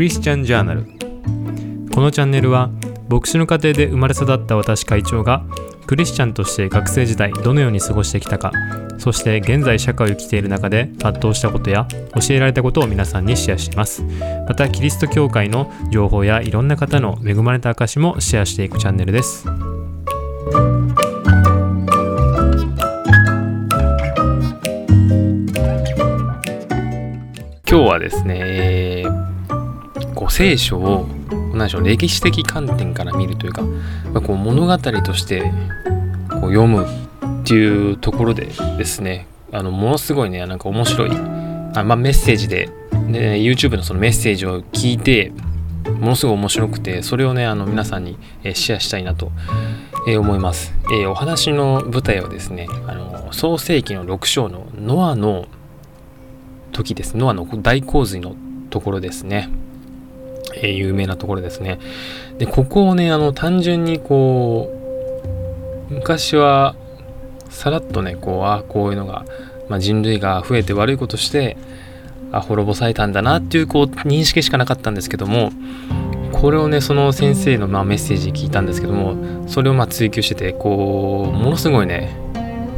クリスチャンジャーナルこのチャンネルは牧師の家庭で生まれ育った私会長がクリスチャンとして学生時代どのように過ごしてきたかそして現在社会を生きている中で葛藤したことや教えられたことを皆さんにシェアします。またキリスト教会の情報やいろんな方の恵まれた証もシェアしていくチャンネルです。今日はですね、聖書を何でしょう歴史的観点から見るというか、まあ、こう物語としてこう読むっていうところでですねあのものすごいねなんか面白いあ、まあ、メッセージで、ね、YouTube のそのメッセージを聞いてものすごい面白くてそれをねあの皆さんに、えシェアしたいなと、え思います、えー、お話の舞台はですねあの創世紀の6章のノアの時です。ノアの大洪水のところですねえー、有名なところですね。で、ここをね、あの、単純にこう、昔は、さらっとね、こう、ああ、こういうのが、まあ、人類が増えて悪いことして、あ、滅ぼされたんだなっていう、こう、認識しかなかったんですけども、これをね、その先生の、まあ、メッセージ聞いたんですけども、それをまあ追求してて、こう、ものすごいね、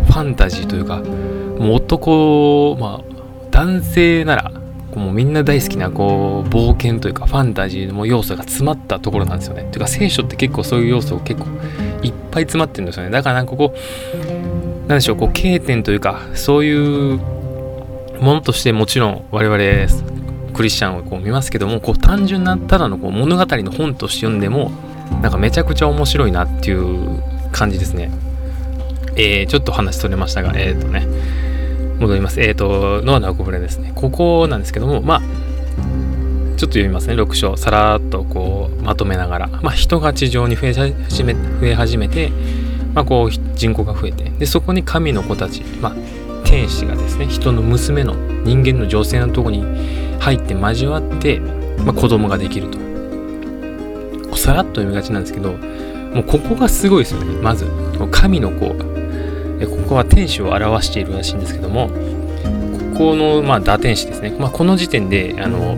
ファンタジーというか、もう男、まあ、男性なら、もうみんな大好きなこう冒険というかファンタジーの要素が詰まったところなんですよね。というか聖書って結構そういう要素を結構いっぱい詰まってるんですよね。だからなんかこうなんでしょうこう経典というかそういうものとしてもちろん我々クリスチャンをこう見ますけどもこう単純なただのこう物語の本として読んでもなんかめちゃくちゃ面白いなっていう感じですね。えー、ちょっと話取れましたがえっ、ー、とね戻ります。えっ、ー、と、ノアの箱舟ですね。ここなんですけども、まあ、ちょっと読みますね、6章。さらっとこう、まとめながら。まあ、人が地上に増え始め増え始めて、まあ、こう、人口が増えて、で、そこに神の子たち、まあ、天使がですね、人の娘の人間の女性のとこに入って交わって、まあ、子供ができると。さらっと読みがちなんですけど、もうここがすごいですよね。まず、神の子、ここは天使を表しているらしいんですけどもここの、まあ、打天使ですね、まあ、この時点であの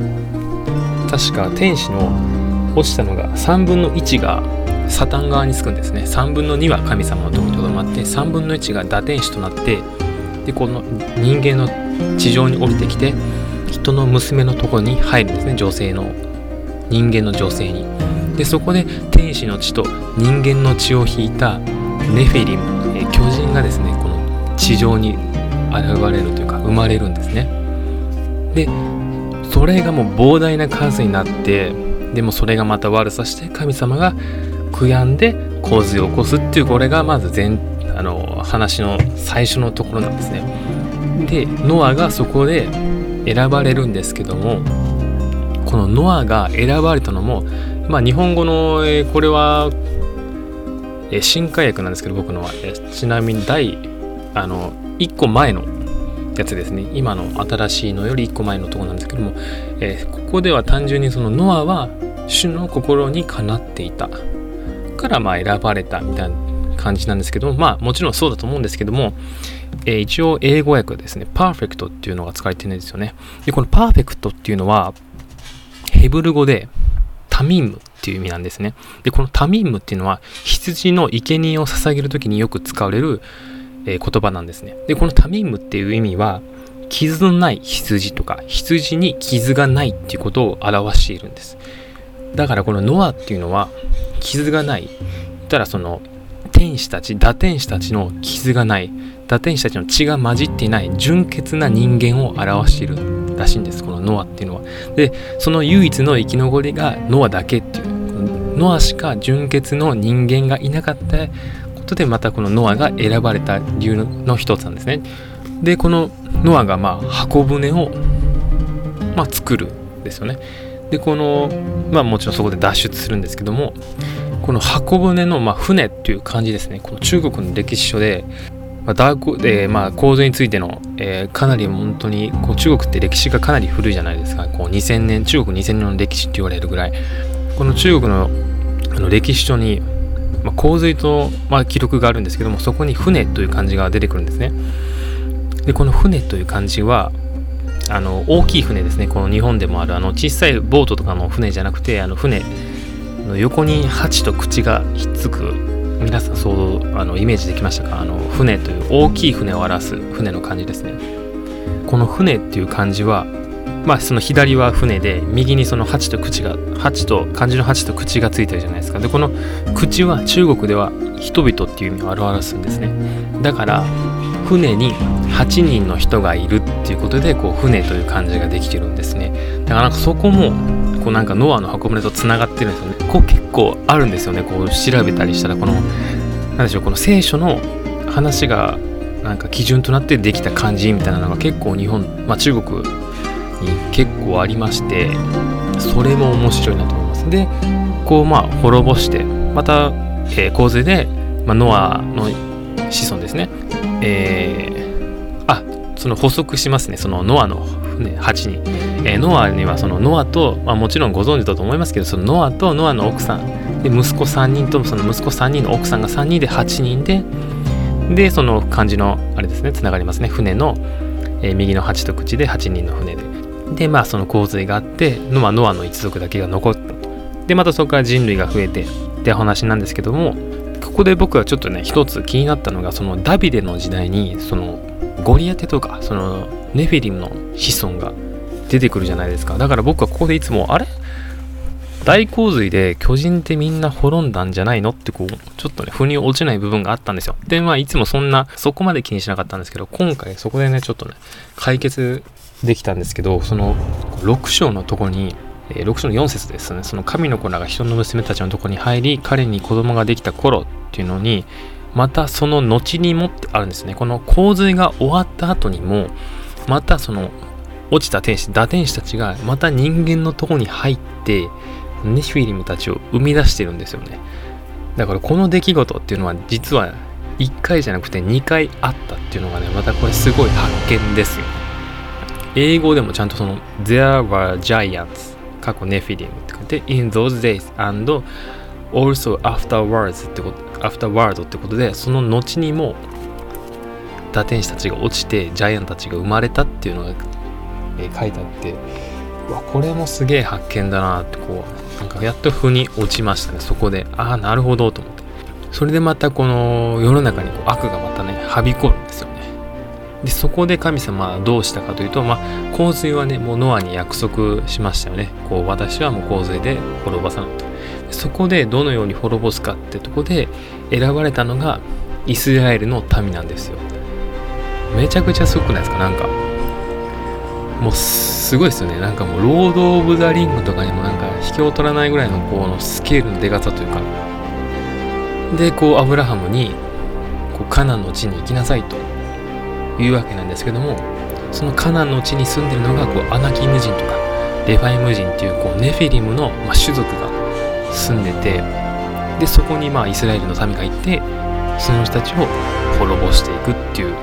確か天使の落ちたのが3分の1がサタン側につくんですね。3分の2は神様のとこにとどまって3分の1が打天使となってでこの人間の地上に降りてきて人の娘のところに入るんですね。女性の人間の女性に。でそこで天使の血と人間の血を引いたネフェリム巨人がですねこの地上に現れるというか生まれるんですね。でそれがもう膨大な数になってでもそれがまた悪さして神様が悔やんで洪水を起こすっていうこれがまず全あの話の最初のところなんですね。でノアがそこで選ばれるんですけどもこのノアが選ばれたのもまあ日本語の、え、これはえ新海訳なんですけど僕のは、えちなみに第あの1個前のやつですね。今の新しいのより1個前のとこなんですけども、えー、ここでは単純にそのノアは主の心にかなっていた。からまあ選ばれたみたいな感じなんですけどもまあもちろんそうだと思うんですけども、えー、一応英語訳ですね。パーフェクトっていうのが使われてるんですよね。でこのパーフェクトっていうのはヘブル語でタミム。っていう意味なんですね。で、このタミンムっていうのは羊の生贄を捧げる時によく使われる、えー、言葉なんですね。で、このタミンムっていう意味は傷のない羊とか羊に傷がないっていうことを表しているんです。だからこのノアっていうのは傷がない。言ったらその天使たち、打天使たちの傷がない、打天使たちの血が混じっていない純潔な人間を表しているらしいんですこのノアっていうのはでその唯一の生き残りがノアだけっていうノアしか純潔の人間がいなかったことでまたこのノアが選ばれた理由の一つなんですね。でこのノアがまあ箱舟をまあ作るんですよね。でこのまあもちろんそこで脱出するんですけどもこの箱舟のまあ船っていう感じですね。この中国の歴史書でまあ、ダークえー、まあ、構図についての、えー、かなり本当にこう中国って歴史がかなり古いじゃないですか。こう2000年中国2000年の歴史って言われるぐらい。この中国のあの歴史書に、まあ、洪水と、まあ、記録があるんですけどもそこに船という漢字が出てくるんですね。でこの船という漢字はあの大きい船ですね。この日本でもあるあの小さいボートとかの船じゃなくてあの船の横に鉢と口がひっつく皆さんそうあのイメージできましたか？あの船という大きい船を表す船の漢字ですね。この船っていう漢字はまあその左は船で右にその鉢と口が鉢と漢字の鉢と口がついてるじゃないですか。でこの口は中国では人々っていう意味を表すんですね。だから船に8人の人がいるっていうことでこう船という漢字ができてるんですね。だからなんかそこもこうなんかノアの箱舟とつながってるんですよね。こう結構あるんですよね。こう調べたりしたらこの何でしょうこの聖書の話がなんか基準となってできた漢字みたいなのが結構日本、まあ、中国結構ありましてそれも面白いなと思います。でこうまあ滅ぼしてまた、えー、洪水で、まあ、ノアの子孫ですね。えー、あその補足しますね。そのノアの船8人、えー、ノアにはそのノアと、まあ、もちろんご存知だと思いますけどそのノアとノアの奥さん。で息子3人とその息子3人の奥さんが3人で8人ででその漢字のあれですねつながりますね。船の、えー、右の8と口で8人の船で。でまあその洪水があってノアノアの一族だけが残ったと。でまたそこから人類が増えてって話なんですけどもここで僕はちょっとね一つ気になったのがそのダビデの時代にそのゴリアテとかそのネフィリムの子孫が出てくるじゃないですか。だから僕はここでいつもあれ？大洪水で巨人ってみんな滅んだんじゃないの？ってこうちょっとね腑に落ちない部分があったんですよ。でまあいつもそんなそこまで気にしなかったんですけど今回そこでねちょっとね解決できたんですけどその6章のとこに6章の4節ですね。その神の子らが人の娘たちのとこに入り彼に子供ができた頃っていうのにまたその後にもってあるんですね。この洪水が終わった後にもまたその落ちた天使打天使たちがまた人間のとこに入ってネフィリムたちを生み出してるんですよね。だからこの出来事っていうのは実は1回じゃなくて2回あったっていうのがねまたこれすごい発見ですよ英語でもちゃんとその There were giants 過去ネフィリムって書いて in those days and also afterwards ってこと afterward ってことでその後にも打天使たちが落ちてジャイアンたちが生まれたっていうのが、えー、書いてあってうわこれもすげえ発見だなってこうなんかやっと腑に落ちましたね。そこでああなるほどと思って。それでまたこの世の中にこう悪がまたねはびこる。でそこで神様はどうしたかというと、まあ、洪水はねもうノアに約束しましたよね。こう私はもう洪水で滅ぼさない。とそこでどのように滅ぼすかってとこで選ばれたのがイスラエルの民なんですよ。めちゃくちゃすごくないですか？なんかもうすごいですよね。なんかもうロード・オブ・ザ・リングとかにもなんか引けを取らないぐらいのこのスケールのでかさというか。でこうアブラハムにこうカナンの地に行きなさいと。いうわけなんですけどもそのカナンの地に住んでるのがこうアナキム人とかレファイム人っていうこうネフィリムの、ま、種族が住んでてでそこにまあイスラエルの民がいてその人たちを滅ぼしていくっていう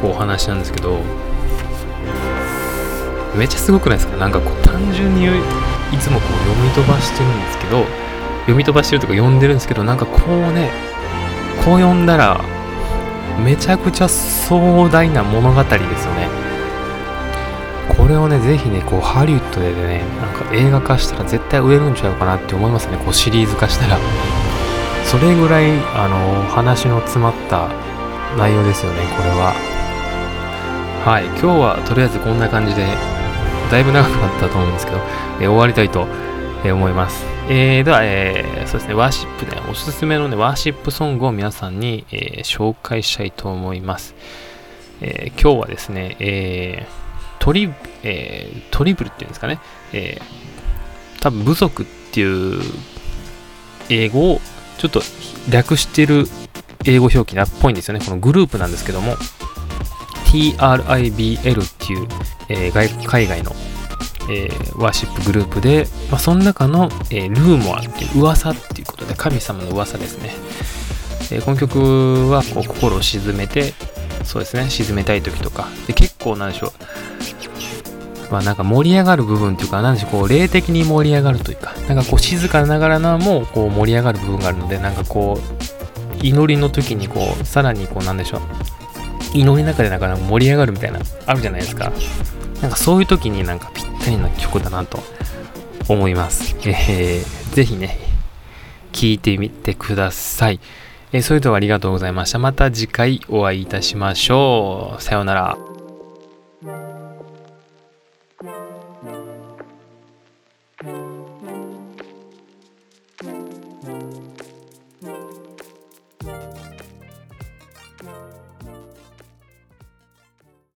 こうお話なんですけどめっちゃすごくないですか？なんかこう単純にいつもこう読み飛ばしてるんですけど読み飛ばしてるとか読んでるんですけどなんかこうねこう読んだらめちゃくちゃ壮大な物語ですよね。これをねぜひねこうハリウッドでねなんか映画化したら絶対売れるんちゃうかなって思いますね。こうシリーズ化したら。それぐらいあの話の詰まった内容ですよねこれは。はい。今日はとりあえずこんな感じでだいぶ長くなったと思うんですけど、え終わりたいと思います。えー、では、えー、そうですね、ワーシップで、おすすめのね、ワーシップソングを皆さんに、えー、紹介したいと思います。え今日はですね、えトリ、えトリブルっていうんですかね、え多分部族っていう英語をちょっと略してる英語表記なっぽいんですよね。このグループなんですけども、TRIBL っていう、え、海外のえー、ワーシップグループで、まあ、その中の、えー、ルーモアっていう噂っていうことで神様の噂ですね、えー、この曲はこう心を沈めてそうですね沈めたい時とか。で結構なんでしょう。まあなんか盛り上がる部分っていうか、なんでしょう、こう、霊的に盛り上がるというか、なんかこう、静かながらのも、こう、盛り上がる部分があるので、なんかこう、祈りの時にこう、さらにこう、なんでしょう、祈りの中でなんか盛り上がるみたいなあるじゃないですか。なんかそういう時になんかぴったりな曲だなと思います。えー、ぜひね、聴いてみてください。えー、それではありがとうございました。また次回お会いいたしましょう。さようなら。